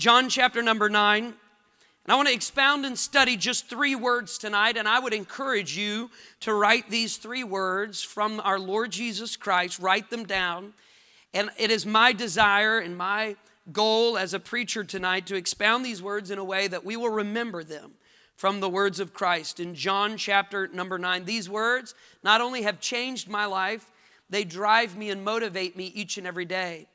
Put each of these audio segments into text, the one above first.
John chapter number 9. And I want to expound and study just three words tonight, and I would encourage you to write these three words from our Lord Jesus Christ, write them down. And it is my desire and my goal as a preacher tonight to expound these words in a way that we will remember them from the words of Christ. In John chapter number 9, these words not only have changed my life, they drive me and motivate me each and every day.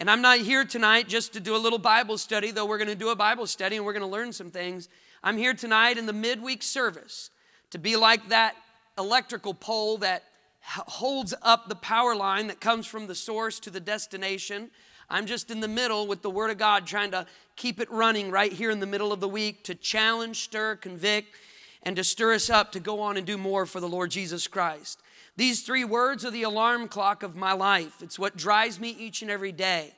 And I'm not here tonight just to do a little Bible study, though we're going to do a Bible study and we're going to learn some things. I'm here tonight in the midweek service to be like that electrical pole that holds up the power line that comes from the source to the destination. I'm just in the middle with the Word of God, trying to keep it running right here in the middle of the week to challenge, stir, convict, and to stir us up to go on and do more for the Lord Jesus Christ. These three words are the alarm clock of my life. It's what drives me each and every day.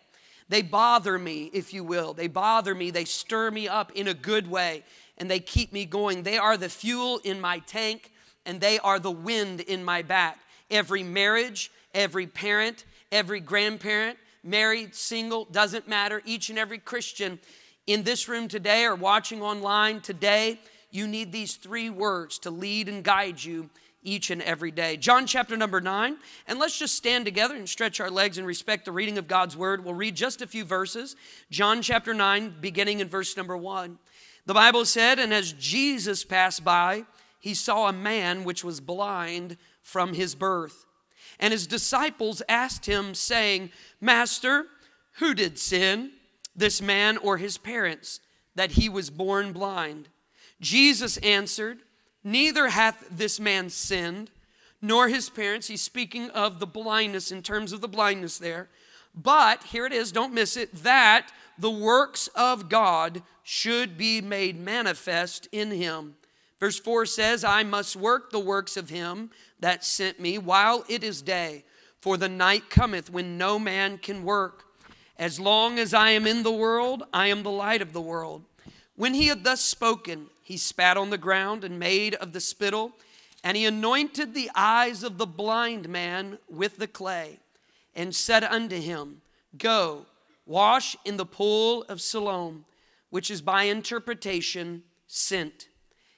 They bother me, if you will. They bother me. They stir me up in a good way and they keep me going. They are the fuel in my tank and they are the wind in my back. Every marriage, every parent, every grandparent, married, single, doesn't matter. Each and every Christian in this room today or watching online today, you need these three words to lead and guide you each and every day. John chapter number nine, and let's just stand together and stretch our legs and respect the reading of God's word. We'll read just a few verses. John chapter nine, beginning in verse number one. The Bible said, And as Jesus passed by, he saw a man which was blind from his birth. And his disciples asked him, saying, Master, who did sin, this man or his parents, that he was born blind? Jesus answered, Neither hath this man sinned, nor his parents. He's speaking of the blindness in terms of the blindness there. But, here it is, don't miss it, that the works of God should be made manifest in him. Verse 4 says, I must work the works of him that sent me while it is day, for the night cometh when no man can work. As long as I am in the world, I am the light of the world. When he had thus spoken, he spat on the ground and made of the spittle, and he anointed the eyes of the blind man with the clay, and said unto him, Go, wash in the pool of Siloam, which is by interpretation sent.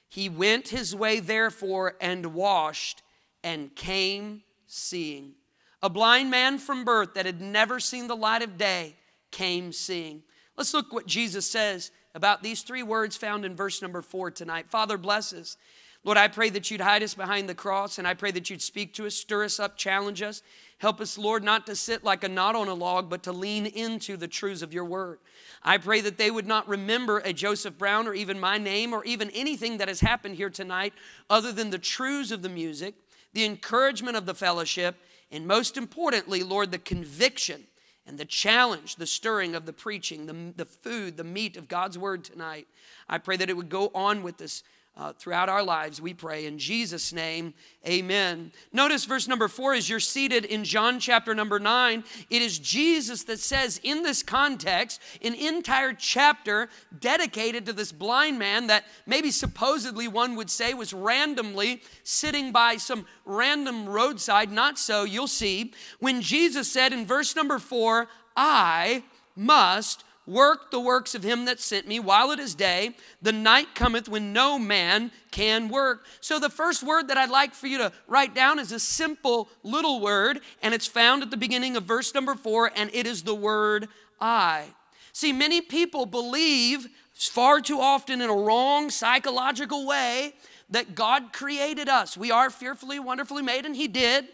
He went his way, therefore, and washed, and came seeing. A blind man from birth that had never seen the light of day came seeing. Let's look what Jesus says about these three words found in verse number four tonight. Father, bless us. Lord, I pray that you'd hide us behind the cross, and I pray that you'd speak to us, stir us up, challenge us. Help us, Lord, not to sit like a knot on a log, but to lean into the truths of your word. I pray that they would not remember a Joseph Brown or even my name or even anything that has happened here tonight other than the truths of the music, the encouragement of the fellowship, and most importantly, Lord, the conviction and the challenge, the stirring of the preaching, the, the food, the meat of God's word tonight. I pray that it would go on with us uh, throughout our lives, we pray in Jesus' name, amen. Notice verse number four as you're seated in John chapter number nine. It is Jesus that says, in this context, an entire chapter dedicated to this blind man that maybe supposedly one would say was randomly sitting by some random roadside. Not so, you'll see. When Jesus said in verse number four, I must work the works of him that sent me while it is day. The night cometh when no man can work. So, the first word that I'd like for you to write down is a simple little word, and it's found at the beginning of verse number four, and it is the word I. See, many people believe far too often in a wrong psychological way that God created us. We are fearfully, wonderfully made, and He did.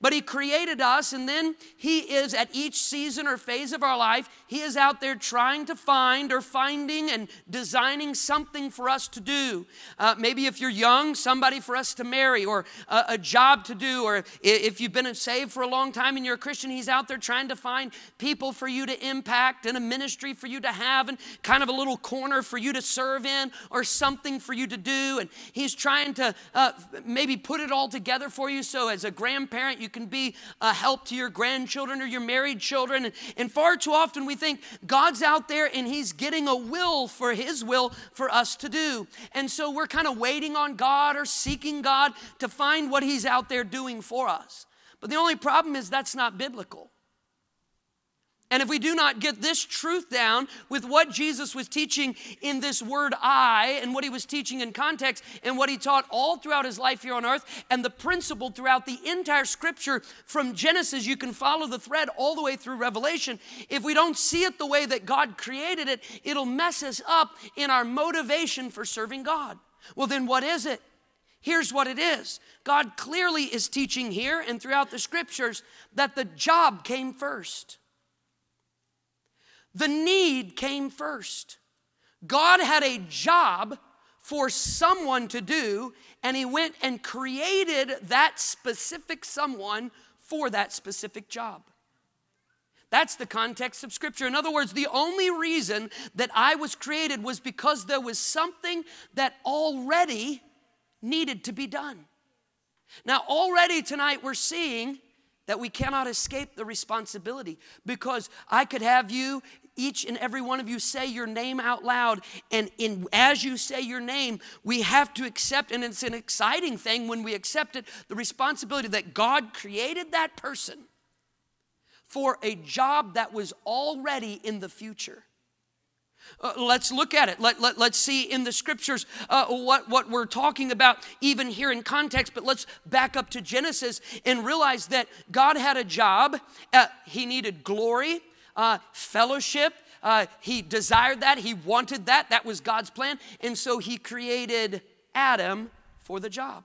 But He created us, and then He is at each season or phase of our life, He is out there trying to find or finding and designing something for us to do. Uh, maybe if you're young, somebody for us to marry, or a, a job to do, or if you've been saved for a long time and you're a Christian, He's out there trying to find people for you to impact and a ministry for you to have, and kind of a little corner for you to serve in, or something for you to do. And He's trying to uh, maybe put it all together for you so as a grandparent, you can be a help to your grandchildren or your married children. And, far too often we think God's out there and He's getting a will for His will for us to do. And so we're kind of waiting on God or seeking God to find what He's out there doing for us. But the only problem is that's not biblical. And if we do not get this truth down with what Jesus was teaching in this word I and what he was teaching in context and what he taught all throughout his life here on earth and the principle throughout the entire scripture from Genesis, you can follow the thread all the way through Revelation. If we don't see it the way that God created it, it'll mess us up in our motivation for serving God. Well, then what is it? Here's what it is God clearly is teaching here and throughout the scriptures that the job came first. The need came first. God had a job for someone to do, and He went and created that specific someone for that specific job. That's the context of Scripture. In other words, the only reason that I was created was because there was something that already needed to be done. Now, already tonight we're seeing that we cannot escape the responsibility because I could have you each and every one of you say your name out loud and in as you say your name we have to accept and it's an exciting thing when we accept it the responsibility that God created that person for a job that was already in the future uh, let's look at it. Let, let, let's see in the scriptures uh, what, what we're talking about, even here in context. But let's back up to Genesis and realize that God had a job. Uh, he needed glory, uh, fellowship. Uh, he desired that. He wanted that. That was God's plan. And so he created Adam for the job.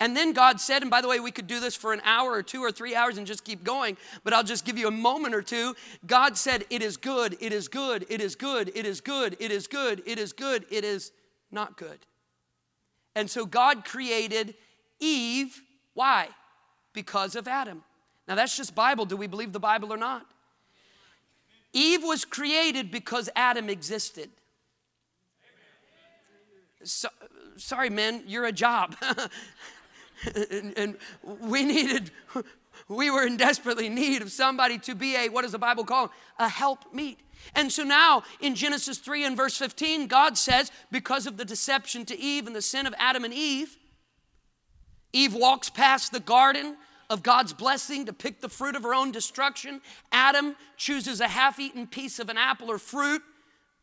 And then God said, and by the way, we could do this for an hour or two or three hours and just keep going, but I'll just give you a moment or two. God said, It is good, it is good, it is good, it is good, it is good, it is good, it is not good. And so God created Eve. Why? Because of Adam. Now that's just Bible. Do we believe the Bible or not? Eve was created because Adam existed. So, sorry, men, you're a job. and, and we needed, we were in desperately need of somebody to be a, what does the Bible call? A help meet. And so now in Genesis 3 and verse 15, God says, because of the deception to Eve and the sin of Adam and Eve, Eve walks past the garden of God's blessing to pick the fruit of her own destruction. Adam chooses a half eaten piece of an apple or fruit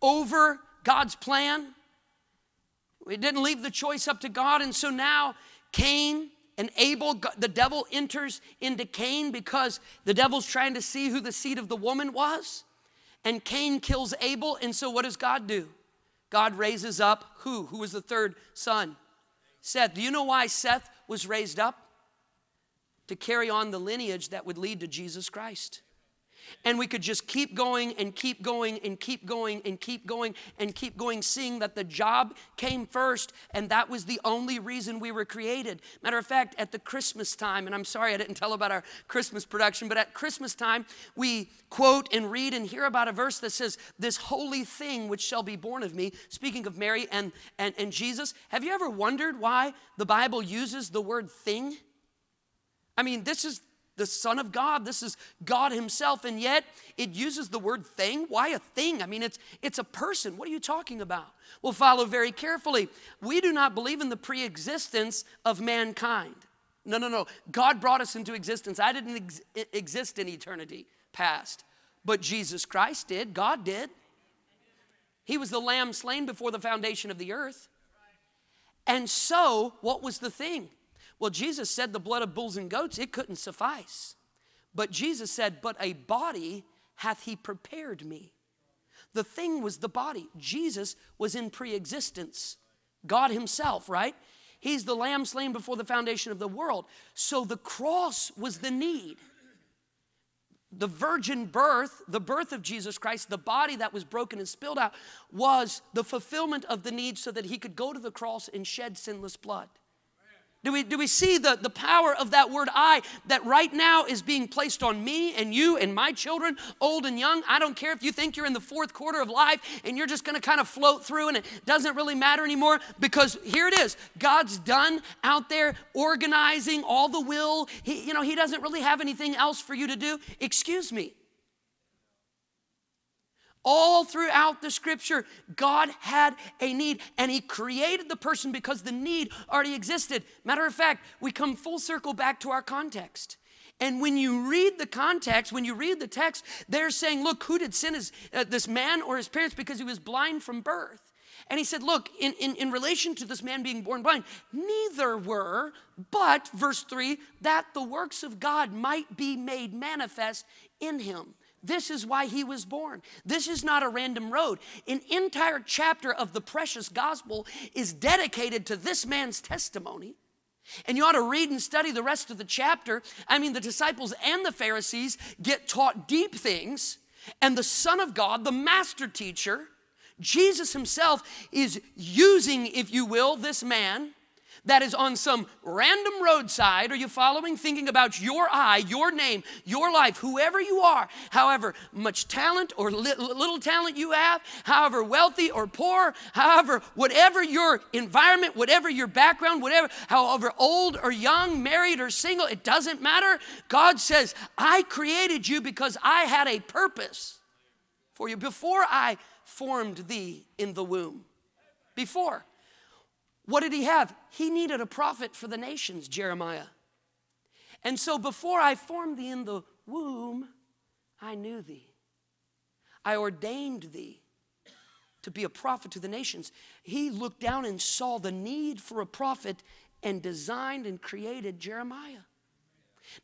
over God's plan. We didn't leave the choice up to God. And so now Cain and Abel, the devil enters into Cain because the devil's trying to see who the seed of the woman was. And Cain kills Abel. And so what does God do? God raises up who? Who was the third son? Seth. Do you know why Seth was raised up? To carry on the lineage that would lead to Jesus Christ. And we could just keep going and keep going and keep going and keep going and keep going, seeing that the job came first and that was the only reason we were created. Matter of fact, at the Christmas time, and I'm sorry I didn't tell about our Christmas production, but at Christmas time, we quote and read and hear about a verse that says, This holy thing which shall be born of me, speaking of Mary and, and, and Jesus. Have you ever wondered why the Bible uses the word thing? I mean, this is the Son of God. This is God Himself, and yet it uses the word thing. Why a thing? I mean, it's, it's a person. What are you talking about? We'll follow very carefully. We do not believe in the pre existence of mankind. No, no, no. God brought us into existence. I didn't ex- exist in eternity past, but Jesus Christ did. God did. He was the lamb slain before the foundation of the earth. And so, what was the thing? Well, Jesus said the blood of bulls and goats, it couldn't suffice. But Jesus said, But a body hath he prepared me. The thing was the body. Jesus was in pre existence, God Himself, right? He's the lamb slain before the foundation of the world. So the cross was the need. The virgin birth, the birth of Jesus Christ, the body that was broken and spilled out, was the fulfillment of the need so that he could go to the cross and shed sinless blood. Do we, do we see the, the power of that word I that right now is being placed on me and you and my children, old and young? I don't care if you think you're in the fourth quarter of life and you're just gonna kind of float through and it doesn't really matter anymore because here it is. God's done out there organizing all the will. He, you know, He doesn't really have anything else for you to do. Excuse me. All throughout the scripture, God had a need and He created the person because the need already existed. Matter of fact, we come full circle back to our context. And when you read the context, when you read the text, they're saying, look, who did sin? Is uh, this man or his parents because he was blind from birth? And he said, Look, in, in, in relation to this man being born blind, neither were, but, verse 3, that the works of God might be made manifest in him. This is why he was born. This is not a random road. An entire chapter of the precious gospel is dedicated to this man's testimony. And you ought to read and study the rest of the chapter. I mean, the disciples and the Pharisees get taught deep things, and the Son of God, the master teacher, Jesus himself is using, if you will, this man that is on some random roadside. Are you following? Thinking about your I, your name, your life, whoever you are, however much talent or li- little talent you have, however wealthy or poor, however, whatever your environment, whatever your background, whatever, however old or young, married or single, it doesn't matter. God says, I created you because I had a purpose for you. Before I formed thee in the womb. Before. What did he have? He needed a prophet for the nations, Jeremiah. And so before I formed thee in the womb, I knew thee. I ordained thee to be a prophet to the nations. He looked down and saw the need for a prophet and designed and created Jeremiah.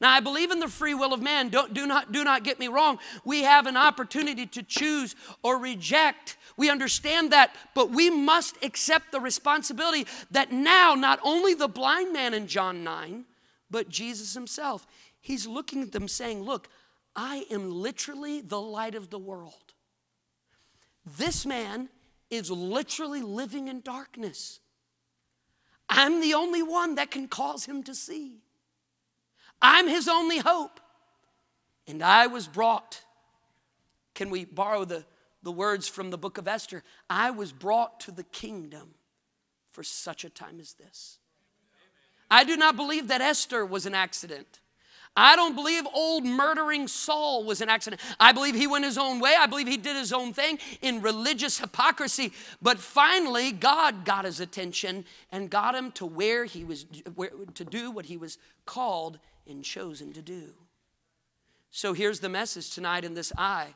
Now, I believe in the free will of man. Don't, do, not, do not get me wrong. We have an opportunity to choose or reject. We understand that, but we must accept the responsibility that now, not only the blind man in John 9, but Jesus himself, he's looking at them saying, Look, I am literally the light of the world. This man is literally living in darkness. I'm the only one that can cause him to see. I'm his only hope. And I was brought. Can we borrow the, the words from the book of Esther? I was brought to the kingdom for such a time as this. I do not believe that Esther was an accident. I don't believe old murdering Saul was an accident. I believe he went his own way. I believe he did his own thing in religious hypocrisy. But finally, God got his attention and got him to where he was where, to do what he was called and chosen to do. So here's the message tonight in this I.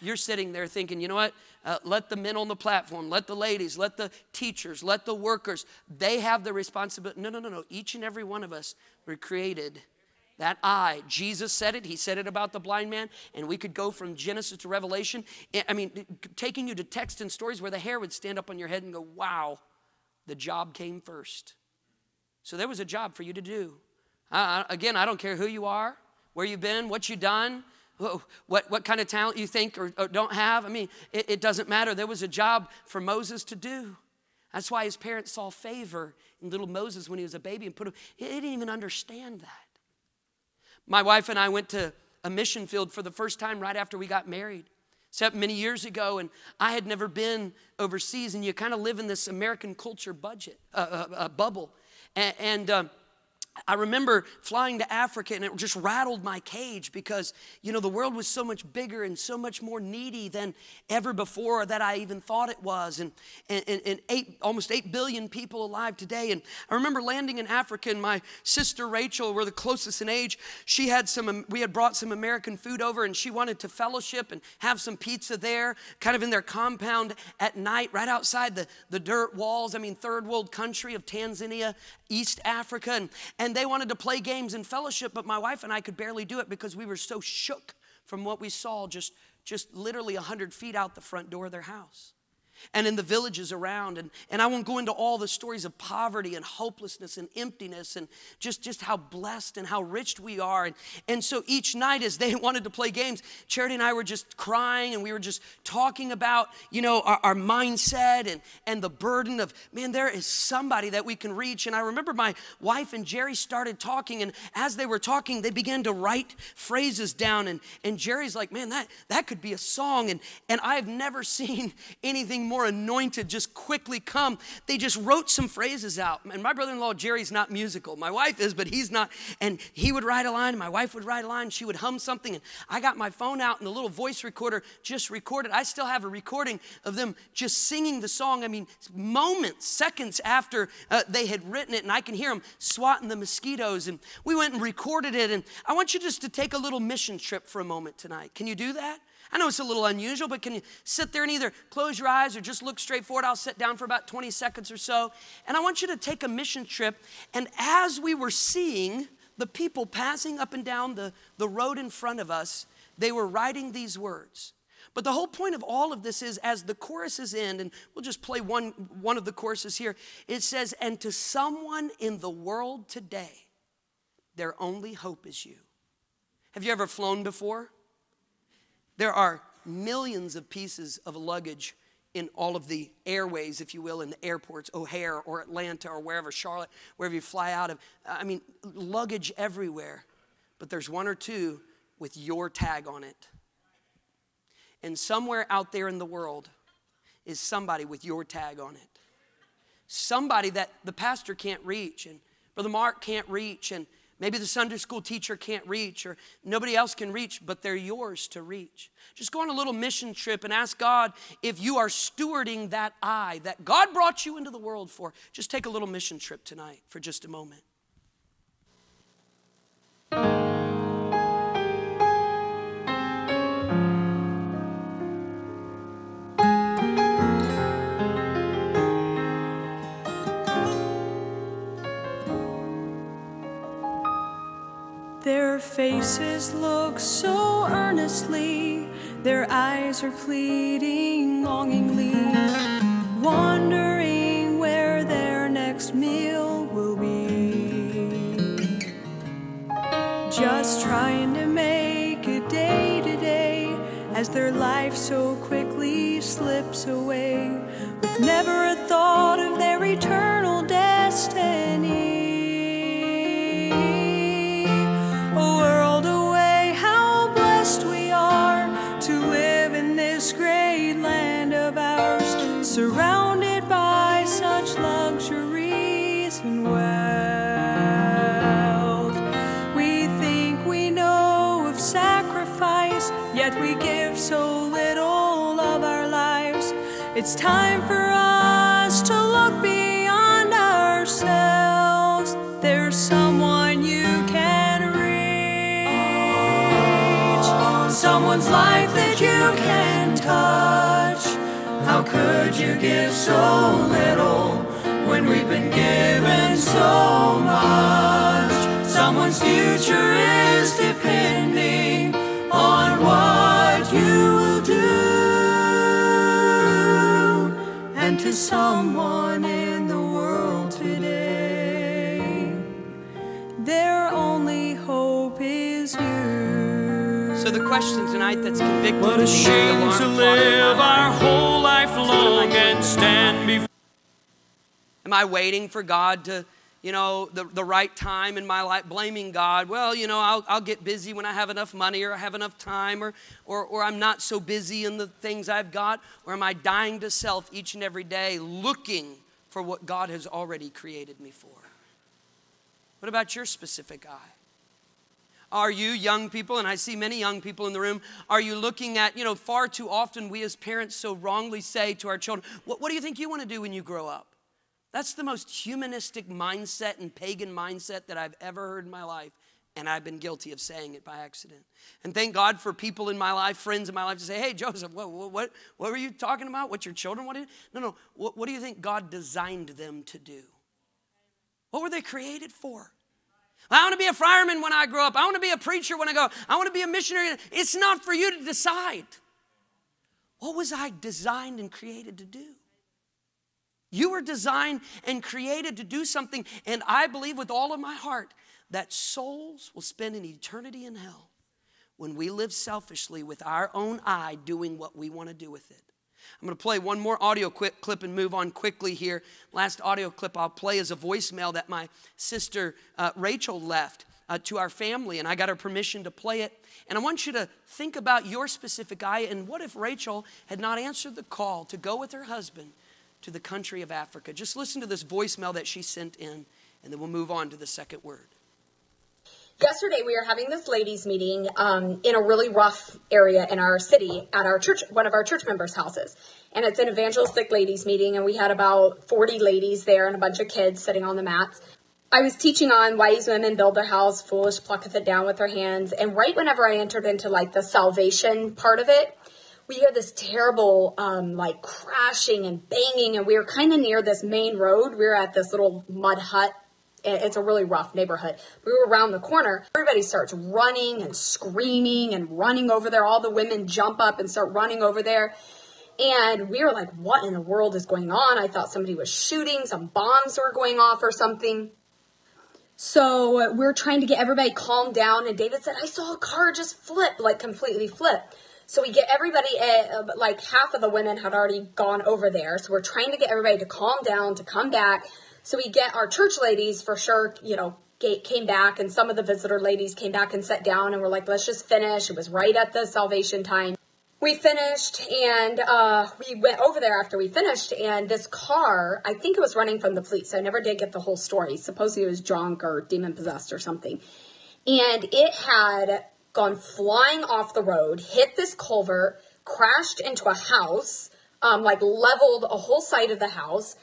You're sitting there thinking, you know what? Uh, let the men on the platform, let the ladies, let the teachers, let the workers, they have the responsibility. No, no, no, no. Each and every one of us were created. That I, Jesus said it. He said it about the blind man, and we could go from Genesis to Revelation. I mean, taking you to text and stories where the hair would stand up on your head and go, wow, the job came first. So there was a job for you to do. Uh, again, I don't care who you are, where you've been, what you've done, what, what kind of talent you think or, or don't have. I mean, it, it doesn't matter. There was a job for Moses to do. That's why his parents saw favor in little Moses when he was a baby and put him, he didn't even understand that. My wife and I went to a mission field for the first time right after we got married. Except many years ago, and I had never been overseas, and you kind of live in this American culture budget, uh, uh, uh, bubble. And, and um, I remember flying to Africa and it just rattled my cage because, you know, the world was so much bigger and so much more needy than ever before that I even thought it was. And, and, and eight, almost 8 billion people alive today. And I remember landing in Africa and my sister Rachel, we're the closest in age, she had some, um, we had brought some American food over and she wanted to fellowship and have some pizza there, kind of in their compound at night, right outside the, the dirt walls. I mean, third world country of Tanzania, East Africa. And, and they wanted to play games and fellowship, but my wife and I could barely do it because we were so shook from what we saw just, just literally 100 feet out the front door of their house and in the villages around. And, and I won't go into all the stories of poverty and hopelessness and emptiness and just, just how blessed and how rich we are. And, and so each night, as they wanted to play games, Charity and I were just crying and we were just talking about, you know, our, our mindset and, and the burden of, man, there is somebody that we can reach. And I remember my wife and Jerry started talking, and as they were talking, they began to write phrases down. And, and Jerry's like, man, that, that could be a song. And, and I've never seen anything more anointed just quickly come, they just wrote some phrases out. And my brother in law, Jerry's not musical. My wife is, but he's not. And he would write a line, and my wife would write a line. She would hum something. And I got my phone out, and the little voice recorder just recorded. I still have a recording of them just singing the song. I mean, moments, seconds after uh, they had written it, and I can hear them swatting the mosquitoes. And we went and recorded it. And I want you just to take a little mission trip for a moment tonight. Can you do that? I know it's a little unusual, but can you sit there and either close your eyes or just look straight forward? I'll sit down for about 20 seconds or so. And I want you to take a mission trip. And as we were seeing the people passing up and down the, the road in front of us, they were writing these words. But the whole point of all of this is as the choruses end, and we'll just play one, one of the choruses here, it says, And to someone in the world today, their only hope is you. Have you ever flown before? There are millions of pieces of luggage in all of the airways, if you will, in the airports, O'Hare or Atlanta or wherever, Charlotte, wherever you fly out of. I mean, luggage everywhere. But there's one or two with your tag on it. And somewhere out there in the world is somebody with your tag on it. Somebody that the pastor can't reach and Brother Mark can't reach and Maybe the Sunday school teacher can't reach or nobody else can reach, but they're yours to reach. Just go on a little mission trip and ask God if you are stewarding that I that God brought you into the world for. Just take a little mission trip tonight for just a moment. Their faces look so earnestly, their eyes are pleading longingly, wondering where their next meal will be. Just trying to make a day today as their life so quickly slips away, with never a thought of their eternal destiny. It's time for us to look beyond ourselves. There's someone you can reach, someone's life that you can touch. How could you give so little when we've been given so much? Someone's future is depending And to someone in the world today, their only hope is you. So the question tonight that's convicted What me a the shame alarm to clock live our whole life long and stand before. Am I waiting for God to, you know, the, the right time in my life, blaming God? Well, you know, I'll, I'll get busy when I have enough money or I have enough time or, or, or I'm not so busy in the things I've got. Or am I dying to self each and every day looking for what God has already created me for? What about your specific I? Are you young people, and I see many young people in the room, are you looking at, you know, far too often we as parents so wrongly say to our children, what, what do you think you want to do when you grow up? That's the most humanistic mindset and pagan mindset that I've ever heard in my life. And I've been guilty of saying it by accident. And thank God for people in my life, friends in my life, to say, hey, Joseph, what, what, what, were you talking about? What your children wanted? No, no. What, what do you think God designed them to do? What were they created for? I want to be a fireman when I grow up. I want to be a preacher when I go. I want to be a missionary. It's not for you to decide. What was I designed and created to do? You were designed and created to do something, and I believe with all of my heart that souls will spend an eternity in hell when we live selfishly with our own I doing what we want to do with it. I'm going to play one more audio clip and move on quickly here. Last audio clip I'll play is a voicemail that my sister uh, Rachel left. uh, to our family, and I got her permission to play it. And I want you to think about your specific I and what if Rachel had not answered the call to go with her husband to the country of Africa? Just listen to this voicemail that she sent in, and then we'll move on to the second word. Yesterday, we were having this ladies' meeting um, in a really rough area in our city at our church, one of our church members' houses. And it's an evangelistic ladies' meeting, and we had about 40 ladies there and a bunch of kids sitting on the mats. I was teaching on wise women build their house, foolish plucketh it down with their hands. And right whenever I entered into like the salvation part of it, we hear this terrible um, like crashing and banging, and we were kind of near this main road. We were at this little mud hut. It's a really rough neighborhood. We were around the corner. Everybody starts running and screaming and running over there. All the women jump up and start running over there. And we were like, what in the world is going on? I thought somebody was shooting, some bombs were going off or something. So we're trying to get everybody calmed down. And David said, I saw a car just flip, like completely flip. So we get everybody, uh, like half of the women had already gone over there. So we're trying to get everybody to calm down, to come back. So we get our church ladies for sure, you know, came back and some of the visitor ladies came back and sat down and were like, let's just finish. It was right at the salvation time we finished and uh, we went over there after we finished and this car i think it was running from the police i never did get the whole story supposedly it was drunk or demon possessed or something and it had gone flying off the road hit this culvert crashed into a house um, like leveled a whole side of the house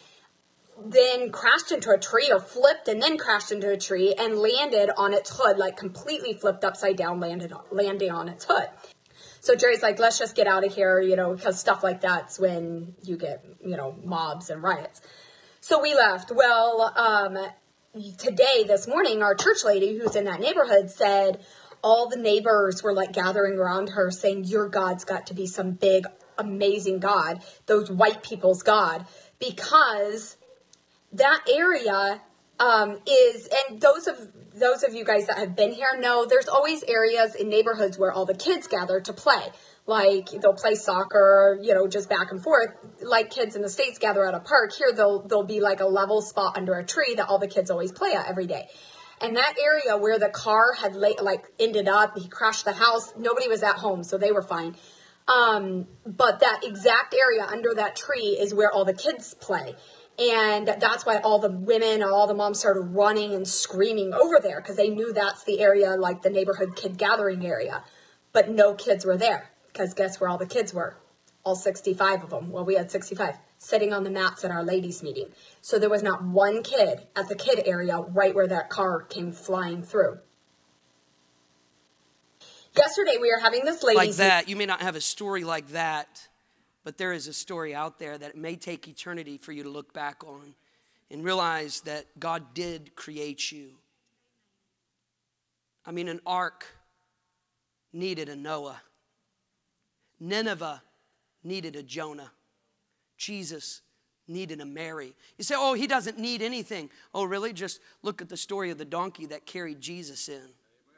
then crashed into a tree or flipped and then crashed into a tree and landed on its hood like completely flipped upside down landed on, landing on its hood so Jerry's like, let's just get out of here, you know, because stuff like that's when you get, you know, mobs and riots. So we left. Well, um, today, this morning, our church lady who's in that neighborhood said all the neighbors were like gathering around her saying, Your God's got to be some big, amazing God, those white people's God, because that area um, is, and those of those of you guys that have been here know there's always areas in neighborhoods where all the kids gather to play. Like they'll play soccer, you know, just back and forth. Like kids in the states gather at a park. Here, they'll there'll be like a level spot under a tree that all the kids always play at every day. And that area where the car had like ended up, he crashed the house. Nobody was at home, so they were fine. Um, but that exact area under that tree is where all the kids play. And that's why all the women, all the moms started running and screaming over there because they knew that's the area, like the neighborhood kid gathering area. But no kids were there because guess where all the kids were? All 65 of them. Well, we had 65 sitting on the mats at our ladies' meeting. So there was not one kid at the kid area right where that car came flying through. Yesterday we were having this ladies like that. You may not have a story like that but there is a story out there that it may take eternity for you to look back on and realize that God did create you. I mean, an ark needed a Noah, Nineveh needed a Jonah, Jesus needed a Mary. You say, oh, he doesn't need anything. Oh, really? Just look at the story of the donkey that carried Jesus in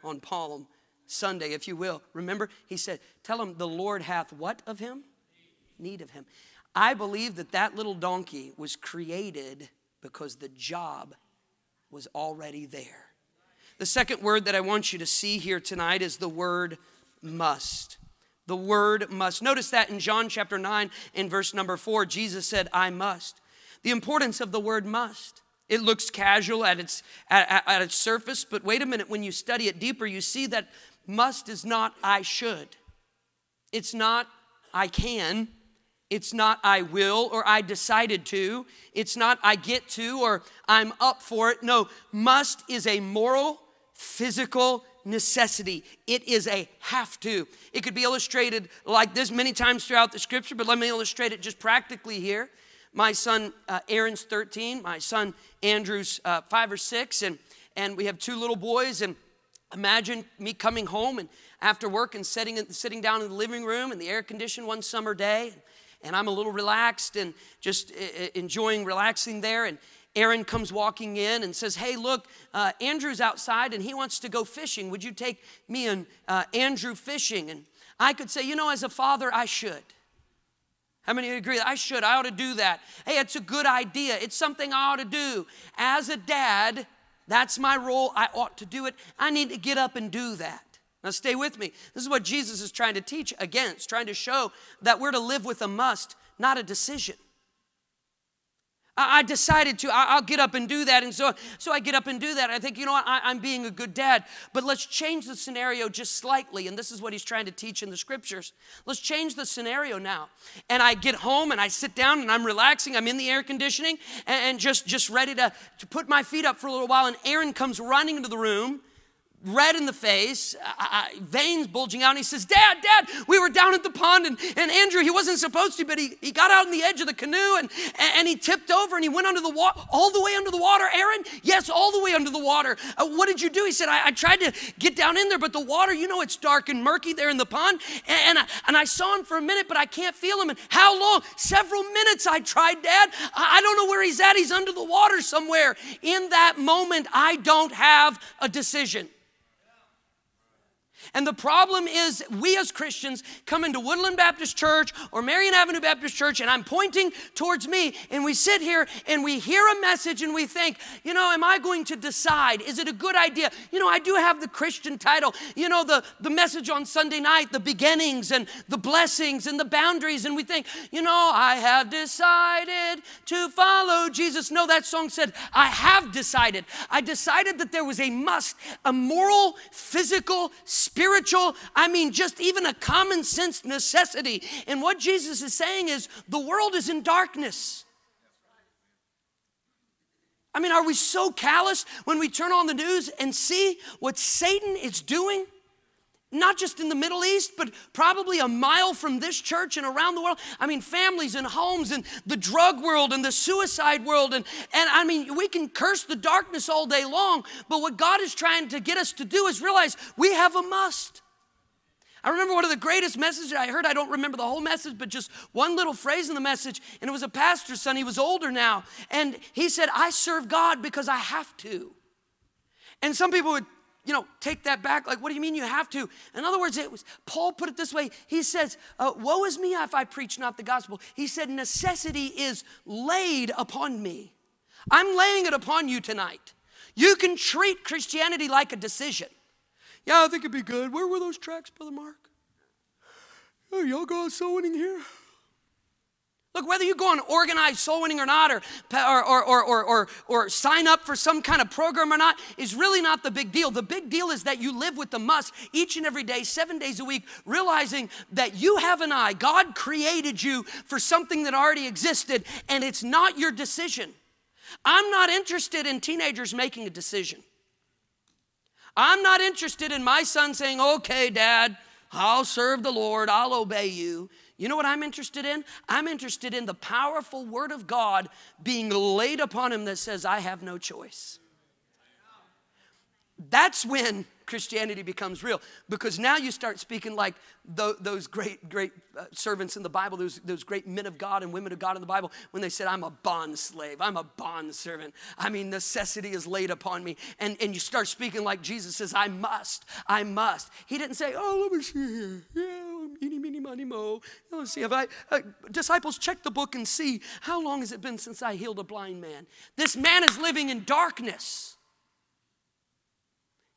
on Palm Sunday, if you will. Remember, he said, Tell him the Lord hath what of him? need of him. I believe that that little donkey was created because the job was already there. The second word that I want you to see here tonight is the word must. The word must. Notice that in John chapter 9 in verse number 4, Jesus said, I must. The importance of the word must. It looks casual at its, at, at its surface, but wait a minute, when you study it deeper, you see that must is not I should. It's not I can. It's not I will or I decided to. It's not I get to or I'm up for it. No, must is a moral, physical necessity. It is a have to. It could be illustrated like this many times throughout the scripture, but let me illustrate it just practically here. My son uh, Aaron's 13, my son Andrew's uh, five or six, and, and we have two little boys. And imagine me coming home and after work and sitting, sitting down in the living room in the air conditioned one summer day and I'm a little relaxed and just uh, uh, enjoying relaxing there. And Aaron comes walking in and says, Hey, look, uh, Andrew's outside and he wants to go fishing. Would you take me and uh, Andrew fishing? And I could say, You know, as a father, I should. How many agree? I should. I ought to do that. Hey, it's a good idea. It's something I ought to do. As a dad, That's my role. I ought to do it. I need to get up and do that. Now, stay with me. This is what Jesus is trying to teach against, trying to show that we're to live with a must, not a decision. I decided to, I'll get up and do that. And so, so I get up and do that. I think, you know what, I, am being a good dad. But let's change the scenario just slightly. And this is what he's trying to teach in the scriptures. Let's change the scenario now. And I get home and I sit down and I'm relaxing. I'm in the air conditioning and, and just, just ready to, to put my feet up for a little while. And Aaron comes running into the room red in the face, uh, veins bulging out, and he says, Dad, Dad, we were down at the pond, and, and Andrew, he wasn't supposed to, but he, he got out on the edge of the canoe and, and he tipped over and he went under the water, all the way under the water. Aaron, yes, all the way under the water. Uh, what did you do? He said, I, I, tried to get down in there, but the water, you know, it's dark and murky there in the pond. And, and, I, and I saw him for a minute, but I can't feel him. And how long? Several minutes I tried, Dad. I, I don't know where he's at. He's under the water somewhere. In that moment, I don't have a decision. And the problem is, we as Christians come into Woodland Baptist Church or Marion Avenue Baptist Church, and I'm pointing towards me, and we sit here and we hear a message and we think, you know, am I going to decide? Is it a good idea? You know, I do have the Christian title, you know, the, the message on Sunday night, the beginnings and the blessings and the boundaries, and we think, you know, I have decided to follow Jesus. No, that song said, I have decided. I decided that there was a must, a moral, physical, spiritual, spiritual, I mean, just even a common sense necessity. And what Jesus is saying is the world is in darkness. I mean, are we so callous when we turn on the news and see what Satan is doing? Not just in the Middle East, but probably a mile from this church and around the world. I mean, families and homes and the drug world and the suicide world. And, and I mean, we can curse the darkness all day long, but what God is trying to get us to do is realize we have a must. I remember one of the greatest messages I heard. I don't remember the whole message, but just one little phrase in the message. And it was a pastor's son. He was older now. And he said, I serve God because I have to. And some people would you know, take that back. Like, what do you mean you have to? In other words, it was Paul put it this way. He says, uh, "Woe is me if I preach not the gospel." He said, "Necessity is laid upon me. I'm laying it upon you tonight. You can treat Christianity like a decision. Yeah, I think it'd be good. Where were those tracks, Brother Mark? Oh, y'all go soul winning here? Look, whether you go on organized soul winning or not, or, or, or, or, or, or sign up for some kind of program or not, is really not the big deal. The big deal is that you live with the must each and every day, seven days a week, realizing that you have an I. God created you for something that already existed, and it's not your decision. I'm not interested in teenagers making a decision. I'm not interested in my son saying, okay, dad, I'll serve the Lord, I'll obey you. You know what I'm interested in? I'm interested in the powerful word of God being laid upon him that says, I have no choice. That's when Christianity becomes real because now you start speaking like those great, great uh, servants in the Bible, those, those great men of God and women of God in the Bible, when they said, I'm a bond slave, I'm a bond servant. I mean, necessity is laid upon me. And, and you start speaking like Jesus says, I must, I must. He didn't say, Oh, let me see here. Yeah, meeny, meeny, money, mo. Let's see. Have I, uh, disciples, check the book and see how long has it been since I healed a blind man? This man is living in darkness.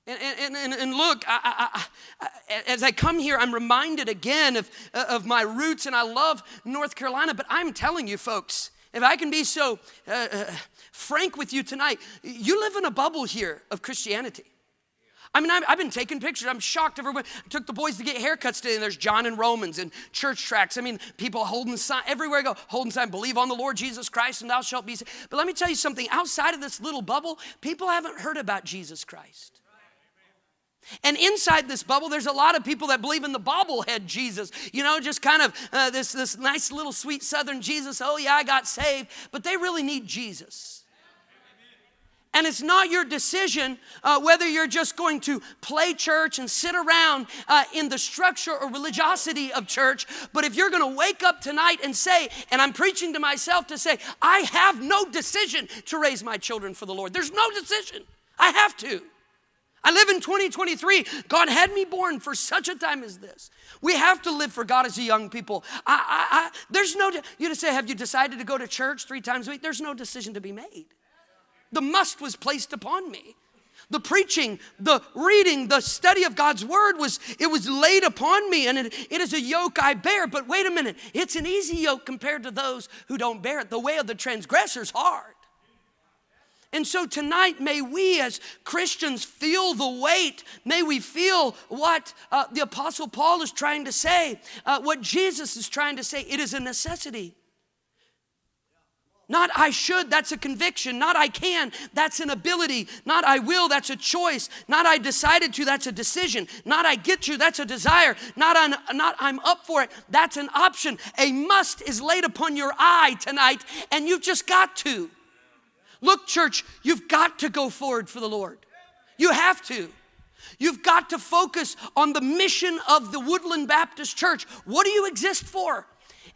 And, and, and, and look, I, I, I, as I come here, I'm reminded again of, of my roots, and I love North Carolina, but I'm telling you, folks, if I can be so uh, uh, frank with you tonight, you live in a bubble here of Christianity. I mean, I've, been taking pictures. I'm shocked. Everyone I took the boys to get haircuts today, and there's John and Romans and church tracks. I mean, people holding sign everywhere I go, holding sign, believe on the Lord Jesus Christ, and thou shalt be. But let me tell you something. Outside of this little bubble, people haven't heard about Jesus Christ. And inside this bubble, there's a lot of people that believe in the bobblehead Jesus. You know, just kind of uh, this, this nice little sweet southern Jesus. Oh, yeah, I got saved. But they really need Jesus. And it's not your decision uh, whether you're just going to play church and sit around uh, in the structure or religiosity of church. But if you're going to wake up tonight and say, and I'm preaching to myself to say, I have no decision to raise my children for the Lord. There's no decision. I have to. I live in 2023. God had me born for such a time as this. We have to live for God as a young people. I, I, I, there's no, you just say, have you decided to go to church three times a week? There's no decision to be made. The must was placed upon me. The preaching, the reading, the study of God's word was it was laid upon me, and it, it is a yoke I bear. But wait a minute, it's an easy yoke compared to those who don't bear it. The way of the transgressor is hard. And so tonight, may we as Christians feel the weight. May we feel what uh, the Apostle Paul is trying to say, uh, what Jesus is trying to say. It is a necessity. Not I should, that's a conviction. Not I can, that's an ability. Not I will, that's a choice. Not I decided to, that's a decision. Not I get to, that's a desire. Not, I'm, not I'm up for it, that's an option. A must is laid upon your I tonight, and you've just got to. Look, church, you've got to go forward for the Lord. You have to. You've got to focus on the mission of the Woodland Baptist Church. What do you exist for?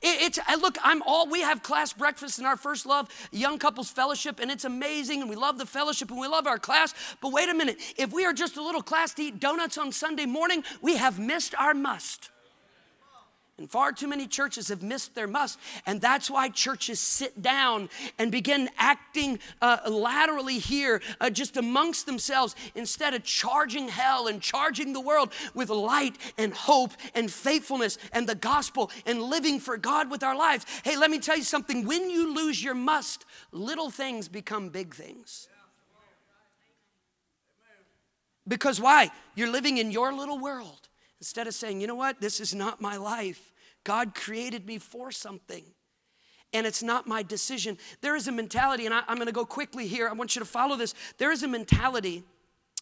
It's look, I'm all we have class breakfast in our first love, young couples fellowship, and it's amazing, and we love the fellowship and we love our class. But wait a minute, if we are just a little class to eat donuts on Sunday morning, we have missed our must. And far too many churches have missed their must. And that's why churches sit down and begin acting uh, laterally here, uh, just amongst themselves, instead of charging hell and charging the world with light and hope and faithfulness and the gospel and living for God with our lives. Hey, let me tell you something. When you lose your must, little things become big things. Because why? You're living in your little world. Instead of saying, you know what, this is not my life. God created me for something. And it's not my decision. There is a mentality, and I, am gonna go quickly here. I want you to follow this. There is a mentality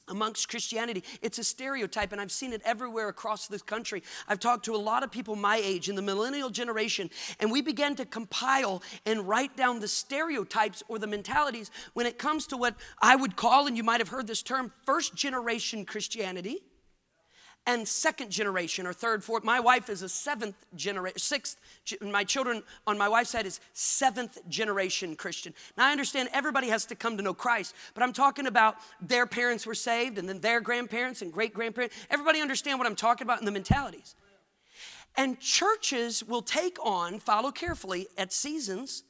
amongst Christianity. It's a stereotype, and I've seen it everywhere across this country. I've talked to a lot of people my age in the millennial generation, and we began to compile and write down the stereotypes or the mentalities when it comes to what I would call, and you might have heard this term, first generation Christianity and second generation or third, fourth. My wife is a seventh generation, sixth. My children on my wife's side is seventh generation Christian. Now I understand everybody has to come to know Christ, but I'm talking about their parents were saved and then their grandparents and great grandparents. Everybody understand what I'm talking about in the mentalities. And churches will take on, follow carefully at seasons,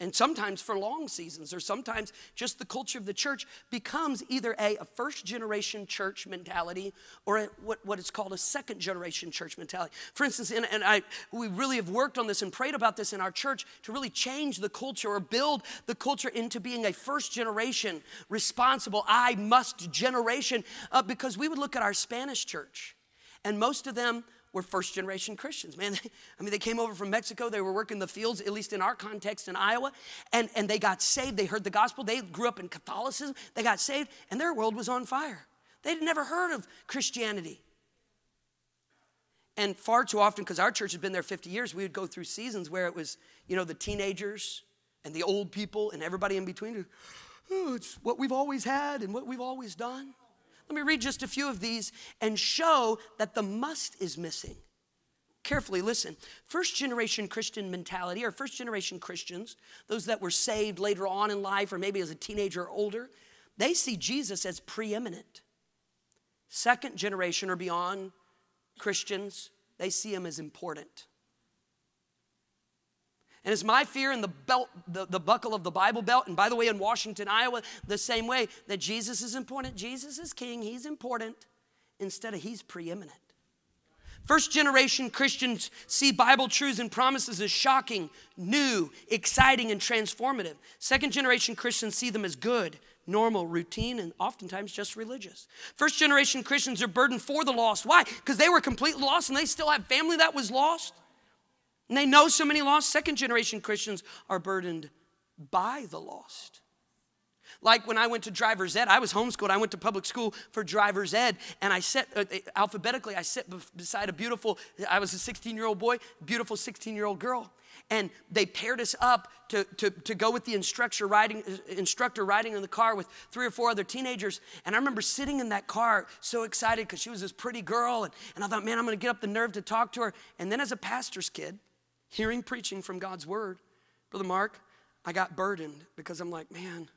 and sometimes for long seasons, or sometimes just the culture of the church becomes either a, a first generation church mentality or a, what, what is called a second generation church mentality. For instance, and, and I, we really have worked on this and prayed about this in our church to really change the culture or build the culture into being a first generation responsible, I must generation, uh, because we would look at our Spanish church, and most of them were first generation Christians, man. I mean, they came over from Mexico. They were working the fields, at least in our context in Iowa, and, and they got saved. They heard the gospel. They grew up in Catholicism. They got saved, and their world was on fire. They'd never heard of Christianity. And far too often, because our church has been there 50 years, we would go through seasons where it was, you know, the teenagers and the old people and everybody in between. Oh, it's what we've always had and what we've always done. Let me read just a few of these and show that the must is missing. Carefully listen. First generation Christian mentality, or first generation Christians, those that were saved later on in life, or maybe as a teenager or older, they see Jesus as preeminent. Second generation or beyond Christians, they see him as important. And it's my fear in the belt, the, the buckle of the Bible belt, and by the way, in Washington, Iowa, the same way that Jesus is important. Jesus is king, he's important, instead of he's preeminent. First generation Christians see Bible truths and promises as shocking, new, exciting, and transformative. Second generation Christians see them as good, normal, routine, and oftentimes just religious. First generation Christians are burdened for the lost. Why? Because they were completely lost and they still have family that was lost. And they know so many lost. Second generation Christians are burdened by the lost. Like when I went to driver's ed, I was homeschooled. I went to public school for driver's ed, and I sat uh, alphabetically. I sit beside a beautiful. I was a 16 year old boy, beautiful 16 year old girl, and they paired us up to, to, to go with the instructor riding instructor riding in the car with three or four other teenagers. And I remember sitting in that car so excited because she was this pretty girl, and, and I thought, man, I'm going to get up the nerve to talk to her. And then as a pastor's kid, hearing preaching from God's word, Brother Mark, I got burdened because I'm like, man,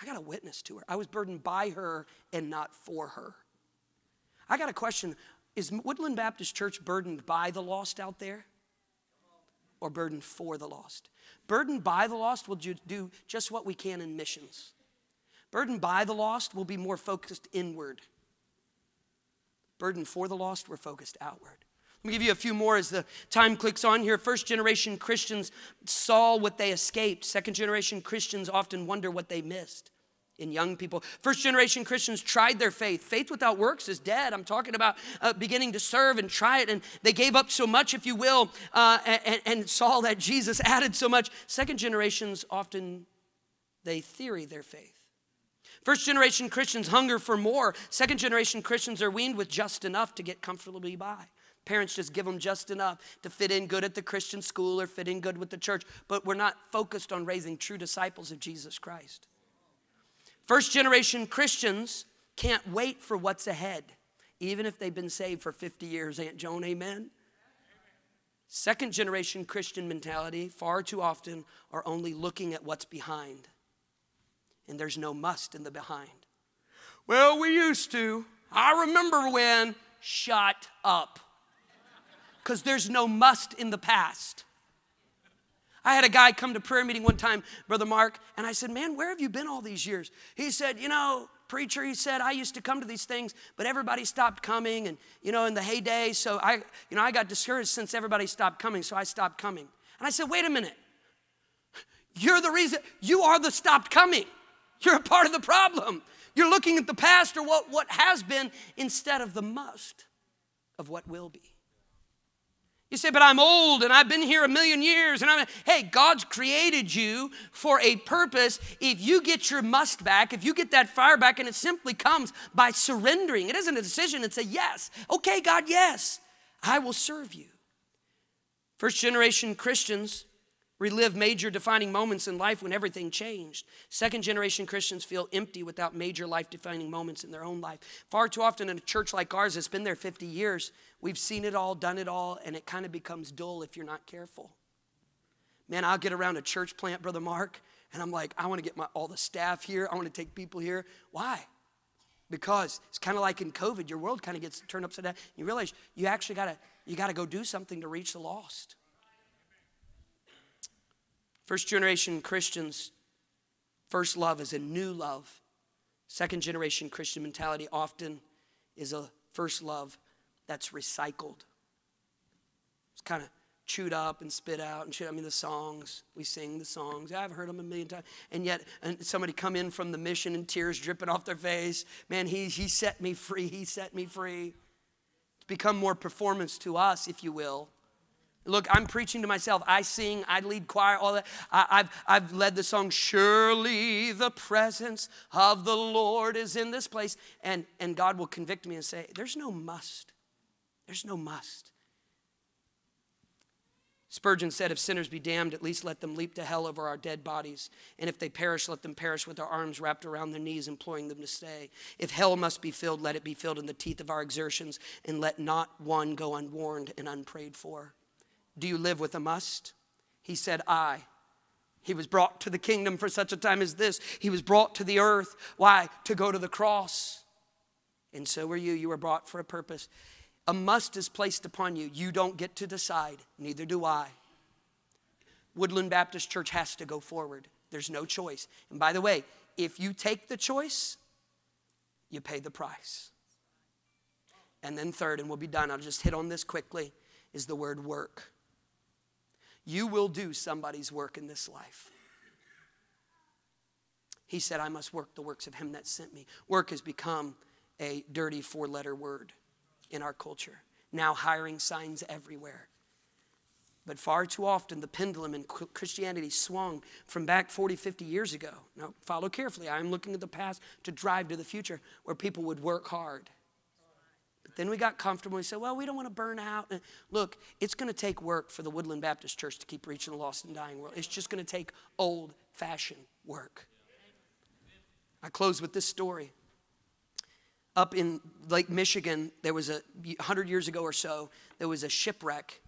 I got a witness to her. I was burdened by her and not for her. I got a question Is Woodland Baptist Church burdened by the lost out there or burdened for the lost? Burdened by the lost will do just what we can in missions. Burdened by the lost will be more focused inward. Burden for the lost, we're focused outward. Let me give you a few more as the time clicks on here. First generation Christians saw what they escaped. Second generation Christians often wonder what they missed in young people. First generation Christians tried their faith. Faith without works is dead. I'm talking about uh, beginning to serve and try it. And they gave up so much, if you will, uh, and, and saw that Jesus added so much. Second generations often, they theory their faith. First generation Christians hunger for more. Second generation Christians are weaned with just enough to get comfortably by. Parents just give them just enough to fit in good at the Christian school or fit in good with the church, but we're not focused on raising true disciples of Jesus Christ. First generation Christians can't wait for what's ahead, even if they've been saved for 50 years. Aunt Joan, amen? Second generation Christian mentality, far too often, are only looking at what's behind. And there's no must in the behind. Well, we used to. I remember when. Shut up. Because there's no must in the past. I had a guy come to prayer meeting one time, Brother Mark, and I said, Man, where have you been all these years? He said, You know, preacher, he said, I used to come to these things, but everybody stopped coming, and, you know, in the heyday, so I, you know, I got discouraged since everybody stopped coming, so I stopped coming. And I said, Wait a minute. You're the reason, you are the stopped coming. You're a part of the problem. You're looking at the past or what, what has been instead of the must of what will be. You say, but I'm old and I've been here a million years. And I'm, hey, God's created you for a purpose. If you get your must back, if you get that fire back, and it simply comes by surrendering, it isn't a decision, it's a yes. Okay, God, yes, I will serve you. First generation Christians relive major defining moments in life when everything changed. Second generation Christians feel empty without major life defining moments in their own life. Far too often in a church like ours that's been there 50 years, we've seen it all, done it all, and it kind of becomes dull if you're not careful. Man, I'll get around a church plant, Brother Mark, and I'm like, I want to get my, all the staff here. I want to take people here. Why? Because it's kind of like in COVID, your world kind of gets turned upside down. You realize you actually got to you got to go do something to reach the lost. First generation Christians, first love is a new love. Second generation Christian mentality often is a first love that's recycled. It's kind of chewed up and spit out and shit. I mean, the songs, we sing the songs. I've heard them a million times. And yet, and somebody come in from the mission and tears dripping off their face. Man, he, he set me free. He set me free. It's become more performance to us, if you will, Look, I'm preaching to myself. I sing, I lead choir, all that. I, have I've led the song, Surely the presence of the Lord is in this place. And, and God will convict me and say, There's no must. There's no must. Spurgeon said, If sinners be damned, at least let them leap to hell over our dead bodies. And if they perish, let them perish with their arms wrapped around their knees, imploring them to stay. If hell must be filled, let it be filled in the teeth of our exertions, and let not one go unwarned and unprayed for. Do you live with a must? He said, I. He was brought to the kingdom for such a time as this. He was brought to the earth. Why? To go to the cross. And so were you. You were brought for a purpose. A must is placed upon you. You don't get to decide, neither do I. Woodland Baptist Church has to go forward. There's no choice. And by the way, if you take the choice, you pay the price. And then, third, and we'll be done, I'll just hit on this quickly, is the word work. You will do somebody's work in this life. He said, I must work the works of him that sent me. Work has become a dirty four letter word in our culture. Now, hiring signs everywhere. But far too often, the pendulum in Christianity swung from back 40, 50 years ago. Now, follow carefully. I'm looking at the past to drive to the future where people would work hard then we got comfortable. We said, well, we don't want to burn out. And look, it's going to take work for the Woodland Baptist Church to keep reaching the lost and dying world. It's just going to take old fashioned work. I close with this story. Up in Lake Michigan, there was a 100 years ago or so, there was a shipwreck.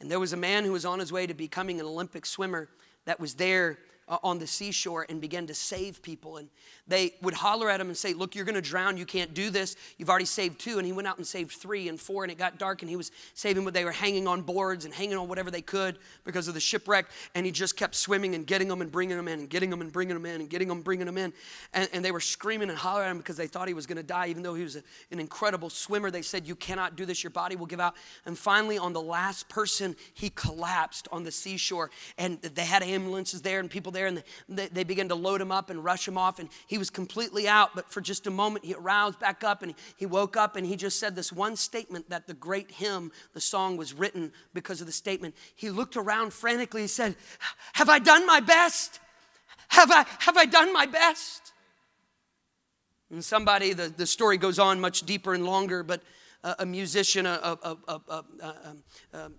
And there was a man who was on his way to becoming an Olympic swimmer that was there uh, on the seashore and began to save people. And they would holler at him and say, Look, you're going to drown. You can't do this. You've already saved two. And he went out and saved three and four. And it got dark and he was saving what they were hanging on boards and hanging on whatever they could because of the shipwreck. And he just kept swimming and getting them and bringing them in and getting them and bringing them in and getting them, bringing them in. And, and they were screaming and hollering at him because they thought he was going to die, even though he was a, an incredible swimmer. They said, You cannot do this. Your body will give out. And finally, on the last person, he collapsed on the seashore. And they had ambulances there and people there. And they, they began to load him up and rush him off. And he was completely out. But for just a moment, he aroused back up and he woke up and he just said this one statement that the great hymn, the song was written because of the statement. He looked around frantically. He said, Have I done my best? Have I, have I done my best? And somebody, the, the story goes on much deeper and longer, but a, a musician, a, a, a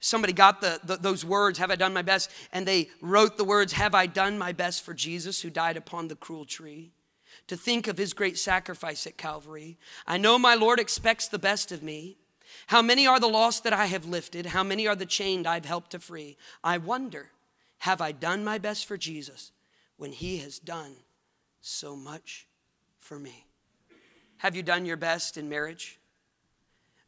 somebody got the, the, those words, Have I done my best? And they wrote the words, Have I done my best for Jesus who died upon the cruel tree? To think of his great sacrifice at Calvary. I know my Lord expects the best of me. How many are the lost that I have lifted? How many are the chained I've helped to free? I wonder, have I done my best for Jesus when he has done so much for me? Have you done your best in marriage?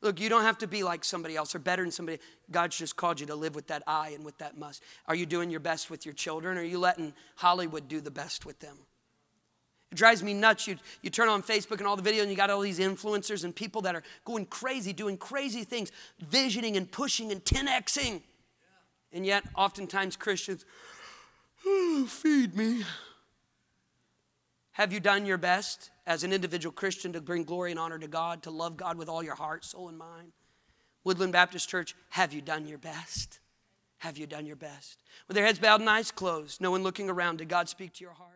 Look, you don't have to be like somebody else or better than somebody. God's just called you to live with that I and with that must. Are you doing your best with your children or are you letting Hollywood do the best with them? It drives me nuts. You, you turn on Facebook and all the videos, and you got all these influencers and people that are going crazy, doing crazy things, visioning and pushing and 10xing. And yet, oftentimes, Christians, oh, feed me. Have you done your best as an individual Christian to bring glory and honor to God, to love God with all your heart, soul, and mind? Woodland Baptist Church, have you done your best? Have you done your best? With their heads bowed and eyes closed, no one looking around, did God speak to your heart?